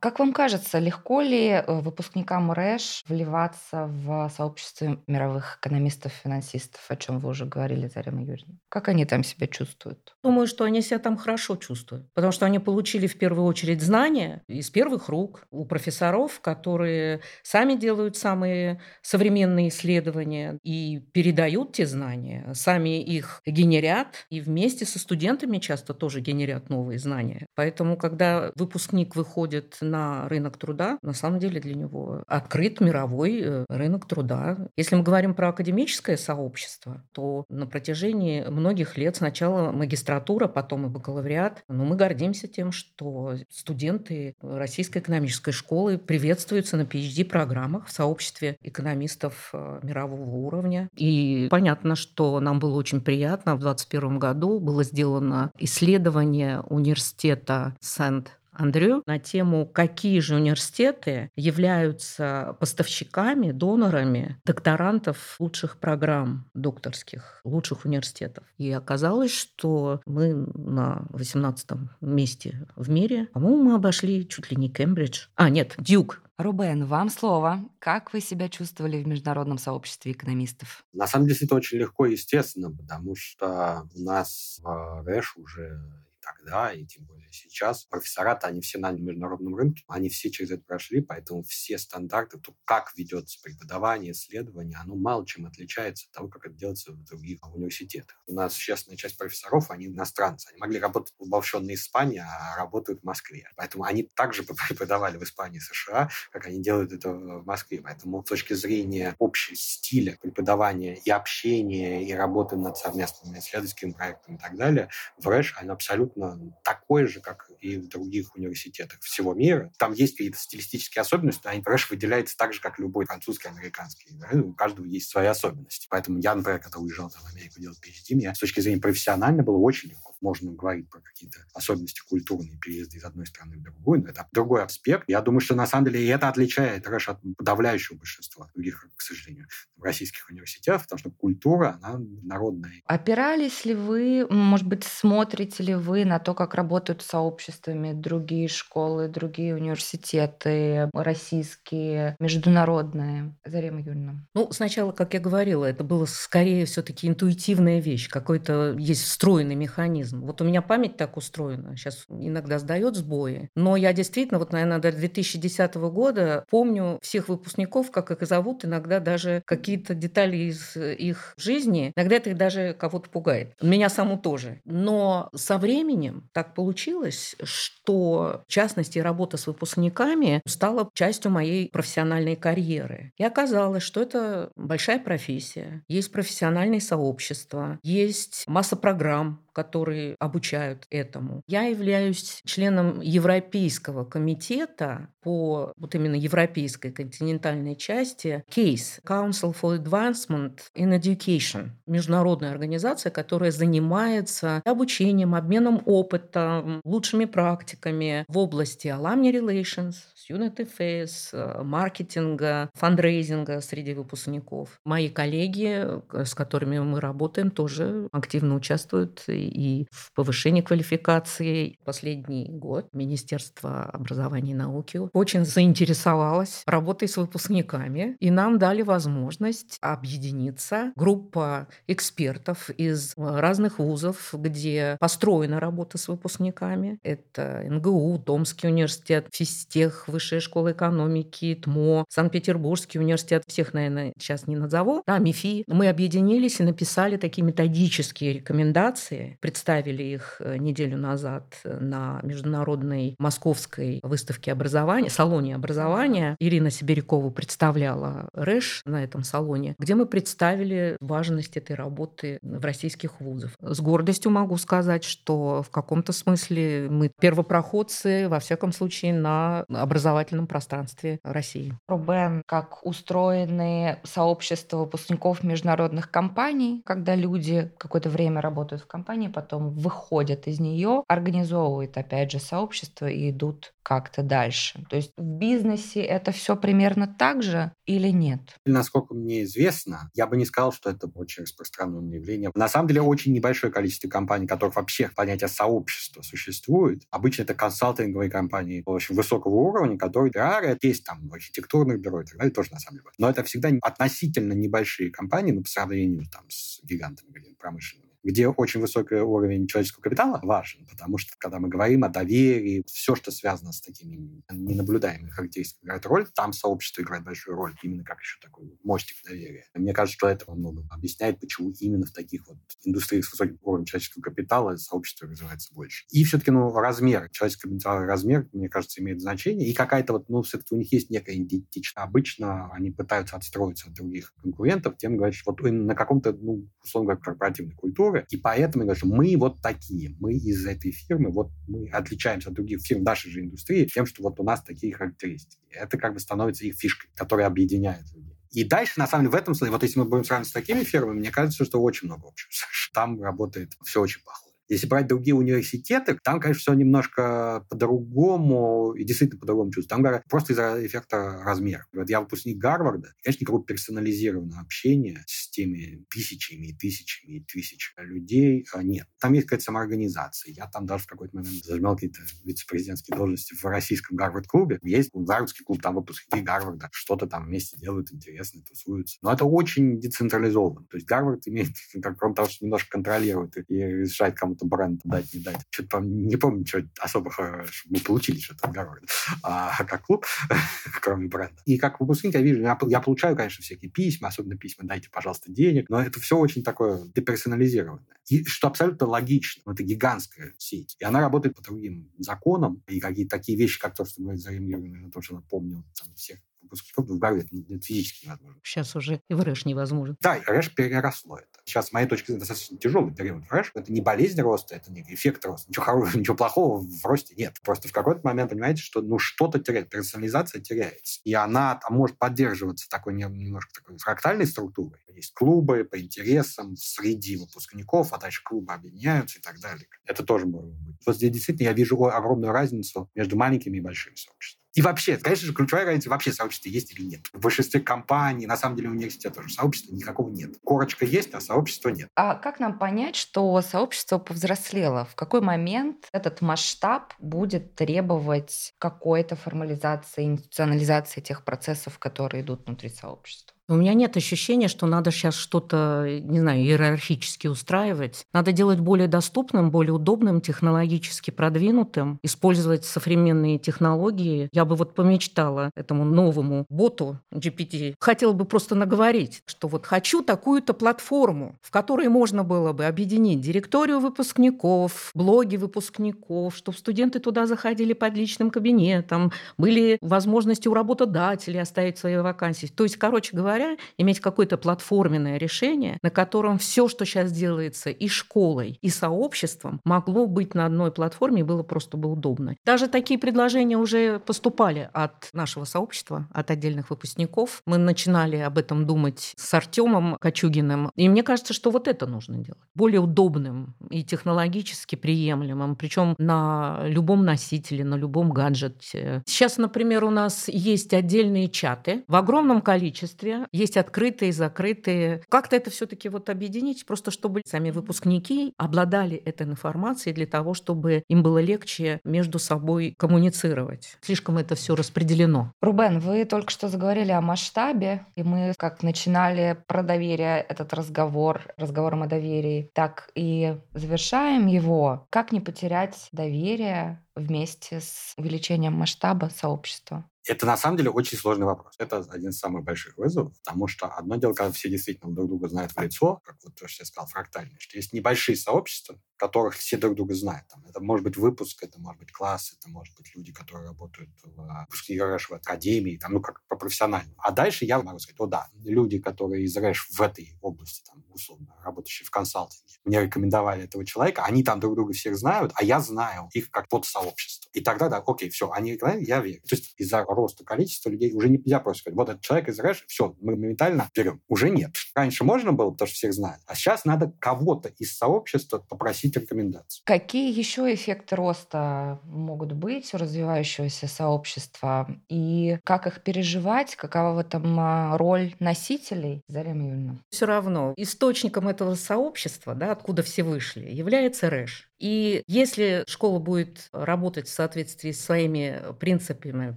A: Как вам кажется, легко ли э, выпускникам РЭШ вливаться в сообщество мировых экономистов-финансистов, о чем вы уже говорили, Зарема Юрьевна? Как они там себя чувствуют?
B: Думаю, что они себя там хорошо чувствуют, потому что они получили в первую очередь знания из первых рук у профессоров, которые сами делают самые современные исследования и передают те знания, сами их генерят и вместе со студентами часто тоже генерят новые знания. Поэтому, когда выпускник выходит на рынок труда, на самом деле для него открыт мировой э, рынок труда. Если мы говорим про академическое сообщество, то на протяжении многих лет сначала магистратура, потом и бакалавриат, но мы гордимся тем, что студенты Российской экономической школы приветствуются на PhD-программах в сообществе экономистов э, мирового уровня. И понятно, что нам было очень приятно. В 2021 году было сделано исследование университета Сент Андрю на тему, какие же университеты являются поставщиками, донорами докторантов лучших программ докторских, лучших университетов. И оказалось, что мы на 18 месте в мире. По-моему, мы обошли чуть ли не Кембридж. А, нет, Дюк.
A: Рубен, вам слово. Как вы себя чувствовали в международном сообществе экономистов?
C: На самом деле это очень легко и естественно, потому что у нас в РЭШ уже тогда, и тем более сейчас, профессора-то, они все на международном рынке, они все через это прошли, поэтому все стандарты, то, как ведется преподавание, исследование, оно мало чем отличается от того, как это делается в других университетах. У нас существенная часть профессоров, они иностранцы. Они могли работать в обобщенной Испании, а работают в Москве. Поэтому они также преподавали в Испании США, как они делают это в Москве. Поэтому с точки зрения общего стиля преподавания и общения, и работы над совместными исследовательскими проектами и так далее, в РЭШ оно абсолютно абсолютно такой же, как и в других университетах всего мира. Там есть какие-то стилистические особенности, а Рэш выделяется так же, как любой французский, американский. Да? У каждого есть свои особенности. Поэтому я, например, когда уезжал там, в Америку делать PhD, мне с точки зрения профессионально было очень легко можно говорить про какие-то особенности культурные переезда из одной страны в другую, но это другой аспект. Я думаю, что на самом деле и это отличает Рэш от подавляющего большинства других, к сожалению, российских университетов, потому что культура, она народная.
A: Опирались ли вы, может быть, смотрите ли вы на то, как работают сообществами другие школы, другие университеты, российские, международные? Зарема Юрьевна.
B: Ну, сначала, как я говорила, это было скорее все-таки интуитивная вещь, какой-то есть встроенный механизм механизм. Вот у меня память так устроена, сейчас иногда сдает сбои, но я действительно, вот, наверное, до 2010 года помню всех выпускников, как их зовут, иногда даже какие-то детали из их жизни, иногда это даже кого-то пугает. Меня саму тоже. Но со временем так получилось, что, в частности, работа с выпускниками стала частью моей профессиональной карьеры. И оказалось, что это большая профессия, есть профессиональные сообщества, есть масса программ, которые обучают этому. Я являюсь членом Европейского комитета по вот именно европейской континентальной части CASE – Council for Advancement in Education – международная организация, которая занимается обучением, обменом опытом, лучшими практиками в области alumni relations, student affairs, маркетинга, фандрейзинга среди выпускников. Мои коллеги, э, с которыми мы работаем, тоже активно участвуют и в повышении квалификации. Последний год Министерство образования и науки очень заинтересовалось работой с выпускниками, и нам дали возможность объединиться. Группа экспертов из разных вузов, где построена работа с выпускниками. Это НГУ, Томский университет, Физтех, Высшая школа экономики, ТМО, Санкт-Петербургский университет. Всех, наверное, сейчас не назову. Да, МИФИ. Мы объединились и написали такие методические рекомендации Представили их э, неделю назад на международной московской выставке образования, салоне образования. Ирина Сибирякова представляла РЭШ на этом салоне, где мы представили важность этой работы в российских вузах. С гордостью могу сказать, что в каком-то смысле мы первопроходцы, во всяком случае, на образовательном пространстве России.
A: Рубен, как устроены сообщества выпускников международных компаний, когда люди какое-то время работают в компании, потом выходят из нее, организовывают опять же сообщество и идут как-то дальше. То есть в бизнесе это все примерно так же или нет?
C: Насколько мне известно, я бы не сказал, что это очень распространенное явление. На самом деле очень небольшое количество компаний, которых вообще понятие сообщества существует. Обычно это консалтинговые компании очень высокого уровня, которые рары, есть там архитектурных бюро и так далее, тоже на самом деле. Но это всегда относительно небольшие компании, ну, по сравнению там, с гигантами промышленными где очень высокий уровень человеческого капитала важен, потому что когда мы говорим о доверии, все, что связано с такими ненаблюдаемыми характеристиками, играет роль, там сообщество играет большую роль, именно как еще такой мостик доверия. Мне кажется, что это во многом объясняет, почему именно в таких вот индустриях с высоким уровнем человеческого капитала сообщество развивается больше. И все-таки, ну, размер, человеческий капитал, размер, мне кажется, имеет значение, и какая-то вот, ну, все-таки у них есть некая идентичность. Обычно они пытаются отстроиться от других конкурентов, тем говорят, что вот на каком-то, ну, условно говоря, корпоративной культуре культуры, и поэтому я говорю, мы вот такие, мы из этой фирмы, вот мы отличаемся от других фирм нашей же индустрии тем, что вот у нас такие характеристики. Это как бы становится их фишкой, которая объединяет людей. И дальше, на самом деле, в этом смысле, вот если мы будем сравнивать с такими фирмами, мне кажется, что очень много общего. Там работает все очень похоже. Если брать другие университеты, там, конечно, все немножко по-другому, и действительно по-другому чувствую. Там говорят, просто из-за эффекта размера. Вот я выпускник Гарварда, конечно, никакого персонализированного общения с теми тысячами и тысячами и тысяч людей а, нет. Там есть какая-то самоорганизация. Я там даже в какой-то момент занимал какие-то вице-президентские должности в российском Гарвард-клубе. Есть Гарвардский клуб, там выпускники Гарварда что-то там вместе делают, интересно, тусуются. Но это очень децентрализовано. То есть Гарвард имеет, кроме того, что немножко контролирует и решает, кому кому-то бренд дать, не дать. Что-то там не помню, что особо чтобы мы получили что-то от Гарварда. А как клуб, кроме бренда. И как выпускник я вижу, я, я получаю, конечно, всякие письма, особенно письма «дайте, пожалуйста, денег», но это все очень такое деперсонализированное. И что абсолютно логично, это гигантская сеть. И она работает по другим законам. И какие-то такие вещи, как то, что говорит Зарим Юрьевна, то, что она помнила там, всех выпускников в голове. Это физически невозможно.
B: Сейчас уже и в РЭШ невозможно.
C: Да, РЭШ переросло это. Сейчас, с моей точки зрения, достаточно тяжелый период РЭШ. Это не болезнь роста, это не эффект роста. Ничего хорошего, ничего плохого в росте нет. Просто в какой-то момент понимаете, что ну что-то теряет, персонализация теряется. И она там может поддерживаться такой немножко такой фрактальной структурой. Есть клубы по интересам среди выпускников, а дальше клубы объединяются и так далее. Это тоже может быть. Вот здесь действительно я вижу огромную разницу между маленькими и большими сообществами. И вообще, конечно же, ключевая разница вообще сообщество есть или нет. В большинстве компаний, на самом деле университета тоже сообщества никакого нет. Корочка есть, а сообщества нет.
A: А как нам понять, что сообщество повзрослело? В какой момент этот масштаб будет требовать какой-то формализации, институционализации тех процессов, которые идут внутри сообщества?
B: У меня нет ощущения, что надо сейчас что-то, не знаю, иерархически устраивать. Надо делать более доступным, более удобным, технологически продвинутым, использовать современные технологии. Я бы вот помечтала этому новому боту GPT. Хотела бы просто наговорить, что вот хочу такую-то платформу, в которой можно было бы объединить директорию выпускников, блоги выпускников, чтобы студенты туда заходили под личным кабинетом, были возможности у работодателей оставить свои вакансии. То есть, короче говоря, говоря, иметь какое-то платформенное решение, на котором все, что сейчас делается и школой, и сообществом, могло быть на одной платформе и было просто бы удобно. Даже такие предложения уже поступали от нашего сообщества, от отдельных выпускников. Мы начинали об этом думать с Артемом Кочугиным. И мне кажется, что вот это нужно делать. Более удобным и технологически приемлемым, причем на любом носителе, на любом гаджете. Сейчас, например, у нас есть отдельные чаты в огромном количестве, есть открытые, закрытые. Как-то это все-таки вот объединить, просто чтобы сами выпускники обладали этой информацией для того, чтобы им было легче между собой коммуницировать. Слишком это все распределено.
A: Рубен, вы только что заговорили о масштабе, и мы как начинали про доверие этот разговор, разговором о доверии, так и завершаем его. Как не потерять доверие вместе с увеличением масштаба сообщества?
C: Это на самом деле очень сложный вопрос. Это один из самых больших вызовов, потому что одно дело, когда все действительно друг друга знают в лицо, как вот то, что я сказал, фрактальное, что есть небольшие сообщества, которых все друг друга знают. Там, это может быть выпуск, это может быть класс, это может быть люди, которые работают в выпуске РЭШ в академии, там, ну, как по профессиональному. А дальше я могу сказать, о да, люди, которые из РЭШ в этой области, там, условно, работающие в консалтинге, мне рекомендовали этого человека, они там друг друга всех знают, а я знаю их как подсообщество. И тогда, да, окей, все, они я верю. То есть из-за роста количества людей уже нельзя просто сказать, вот этот человек из РЭШ, все, мы моментально берем. Уже нет. Раньше можно было, потому что всех знают, а сейчас надо кого-то из сообщества попросить рекомендаций.
A: Какие еще эффекты роста могут быть у развивающегося сообщества и как их переживать, какова в этом а, роль носителей? Зарема Юрьевна.
B: Все равно источником этого сообщества, да, откуда все вышли, является РЭШ. И если школа будет работать в соответствии с своими принципами,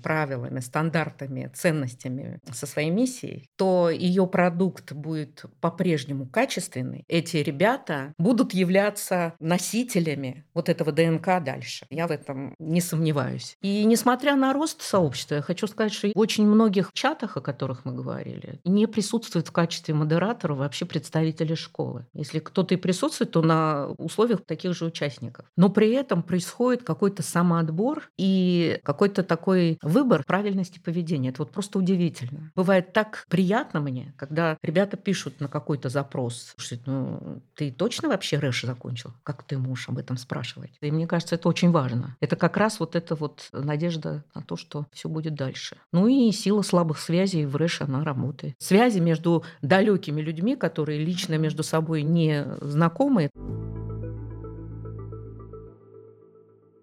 B: правилами, стандартами, ценностями, со своей миссией, то ее продукт будет по-прежнему качественный. Эти ребята будут являться носителями вот этого ДНК дальше. Я в этом не сомневаюсь. И несмотря на рост сообщества, я хочу сказать, что в очень многих чатах, о которых мы говорили, не присутствует в качестве модератора вообще представители школы. Если кто-то и присутствует, то на условиях таких же участников участников. Но при этом происходит какой-то самоотбор и какой-то такой выбор правильности поведения. Это вот просто удивительно. Бывает так приятно мне, когда ребята пишут на какой-то запрос, что ну, ты точно вообще рэш закончил? Как ты можешь об этом спрашивать? И мне кажется, это очень важно. Это как раз вот эта вот надежда на то, что все будет дальше. Ну и сила слабых связей в рэш, она работает. Связи между далекими людьми, которые лично между собой не знакомы.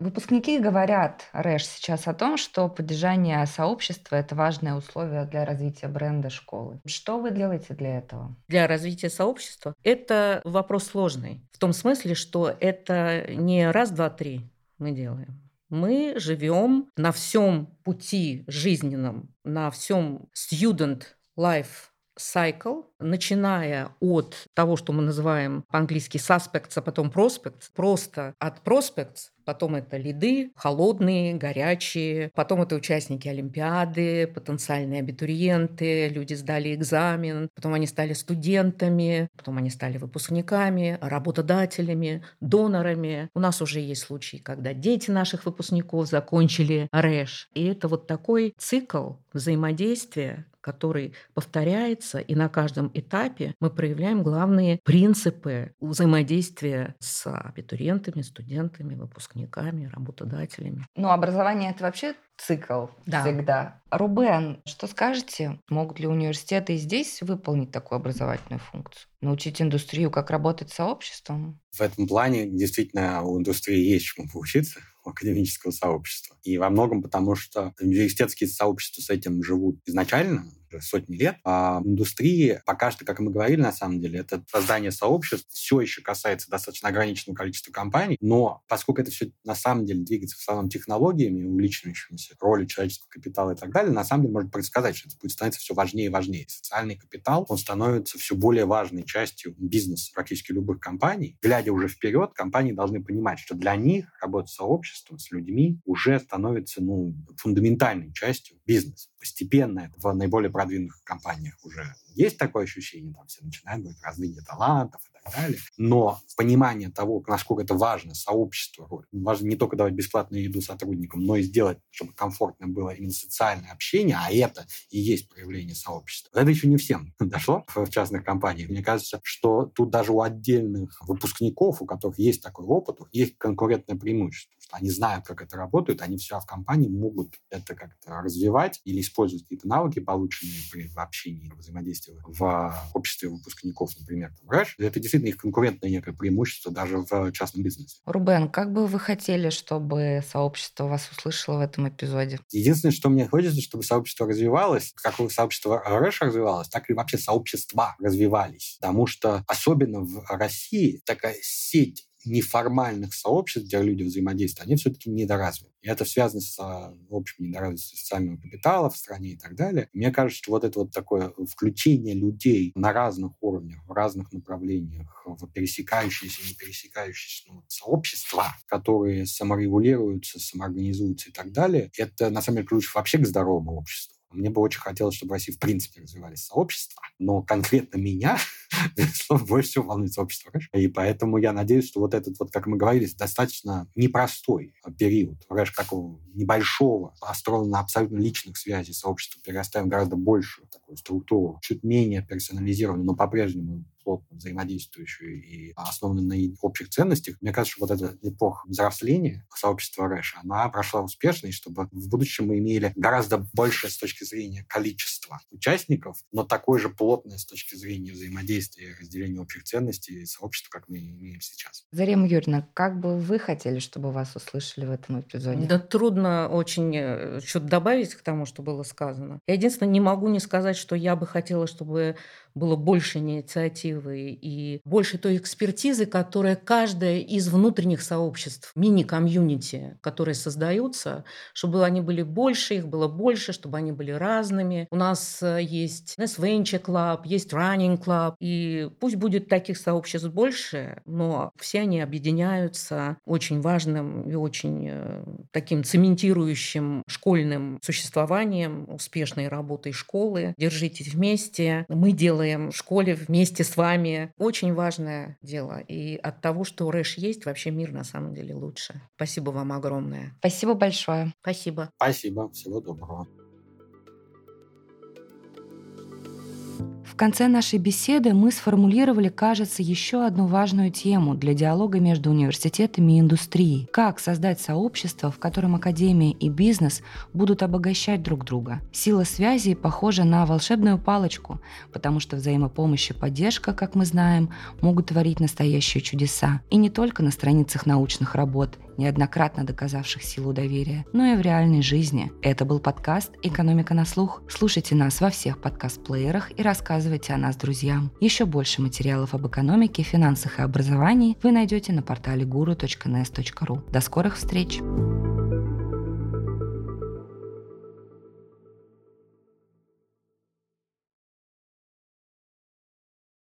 A: Выпускники говорят, Рэш, сейчас о том, что поддержание сообщества – это важное условие для развития бренда школы. Что вы делаете для этого?
B: Для развития сообщества это вопрос сложный. В том смысле, что это не раз, два, три мы делаем. Мы живем на всем пути жизненном, на всем student life cycle, начиная от того, что мы называем по-английски suspects, а потом prospects, просто от prospects, потом это лиды, холодные, горячие, потом это участники Олимпиады, потенциальные абитуриенты, люди сдали экзамен, потом они стали студентами, потом они стали выпускниками, работодателями, донорами. У нас уже есть случаи, когда дети наших выпускников закончили РЭШ. И это вот такой цикл взаимодействия, который повторяется, и на каждом этапе мы проявляем главные принципы взаимодействия с абитуриентами, студентами, выпускниками, работодателями.
A: Ну, образование это вообще цикл да. всегда. Рубен, что скажете? Могут ли университеты и здесь выполнить такую образовательную функцию? Научить индустрию, как работать с сообществом?
C: В этом плане действительно у индустрии есть чему поучиться академического сообщества. И во многом потому, что университетские сообщества с этим живут изначально, сотни лет. А индустрии пока что, как мы говорили, на самом деле, это создание сообществ все еще касается достаточно ограниченного количества компаний, но поскольку это все на самом деле двигается в основном технологиями, увеличивающимися роли человеческого капитала и так далее, на самом деле можно предсказать, что это будет становиться все важнее и важнее. Социальный капитал, он становится все более важной частью бизнеса практически любых компаний. Глядя уже вперед, компании должны понимать, что для них работа с сообществом, с людьми уже становится ну, фундаментальной частью бизнеса. Постепенно в наиболее продвинутых компаниях уже есть такое ощущение, там все начинают говорить развитие талантов и так далее. Но понимание того, насколько это важно, сообщество, важно не только давать бесплатную еду сотрудникам, но и сделать, чтобы комфортно было именно социальное общение, а это и есть проявление сообщества. Это еще не всем дошло в частных компаниях. Мне кажется, что тут даже у отдельных выпускников, у которых есть такой опыт, есть конкурентное преимущество что они знают, как это работает, они все в компании могут это как-то развивать или использовать какие-то навыки, полученные при общении, взаимодействии в обществе выпускников, например, там. Это действительно их конкурентное некое преимущество даже в частном бизнесе.
A: Рубен, как бы вы хотели, чтобы сообщество вас услышало в этом эпизоде?
C: Единственное, что мне хочется, чтобы сообщество развивалось, как сообщество РЭШ развивалось, так и вообще сообщества развивались. Потому что особенно в России такая сеть неформальных сообществ, где люди взаимодействуют, они все-таки недоразвиты. И это связано с общим недоразвитостью социального капитала в стране и так далее. Мне кажется, что вот это вот такое включение людей на разных уровнях, в разных направлениях, в пересекающиеся и не пересекающиеся ну, сообщества, которые саморегулируются, самоорганизуются и так далее, это на самом деле ключ вообще к здоровому обществу Мне бы очень хотелось, чтобы в России в принципе развивались сообщества, но конкретно меня, больше всего волнует сообщество. И поэтому я надеюсь, что вот этот, вот, как мы говорили, достаточно непростой период рэш, как небольшого, построенного на абсолютно личных связей сообщества, перерастаем гораздо большую такую структуру, чуть менее персонализированную, но по-прежнему плотно взаимодействующую и основанную на общих ценностях. Мне кажется, что вот эта эпоха взросления сообщества Рэша, она прошла успешно, и чтобы в будущем мы имели гораздо больше с точки зрения количества участников, но такое же плотное с точки зрения взаимодействия и разделения общих ценностей сообщества, как мы имеем сейчас.
A: Зарема Юрьевна, как бы вы хотели, чтобы вас услышали в этом эпизоде?
B: Да трудно очень э, что-то добавить к тому, что было сказано. Я единственное не могу не сказать, что я бы хотела, чтобы было больше инициативы и больше той экспертизы, которая каждая из внутренних сообществ, мини-комьюнити, которые создаются, чтобы они были больше, их было больше, чтобы они были разными. У нас э, есть Venture Club, есть Running Club, и пусть будет таких сообществ больше, но все они объединяются очень важным и очень э, таким цементирующим школьным существованием, успешной работой школы. Держитесь вместе. Мы делаем делаем в школе вместе с вами. Очень важное дело. И от того, что РЭШ есть, вообще мир на самом деле лучше. Спасибо вам огромное.
A: Спасибо большое.
B: Спасибо.
C: Спасибо. Всего доброго.
A: В конце нашей беседы мы сформулировали, кажется, еще одну важную тему для диалога между университетами и индустрией. Как создать сообщество, в котором академия и бизнес будут обогащать друг друга. Сила связи похожа на волшебную палочку, потому что взаимопомощь и поддержка, как мы знаем, могут творить настоящие чудеса. И не только на страницах научных работ, неоднократно доказавших силу доверия, но и в реальной жизни. Это был подкаст «Экономика на слух». Слушайте нас во всех подкаст-плеерах и рассказывайте о нас друзьям. Еще больше материалов об экономике, финансах и образовании вы найдете на портале guru.nes.ru. До скорых встреч! Thank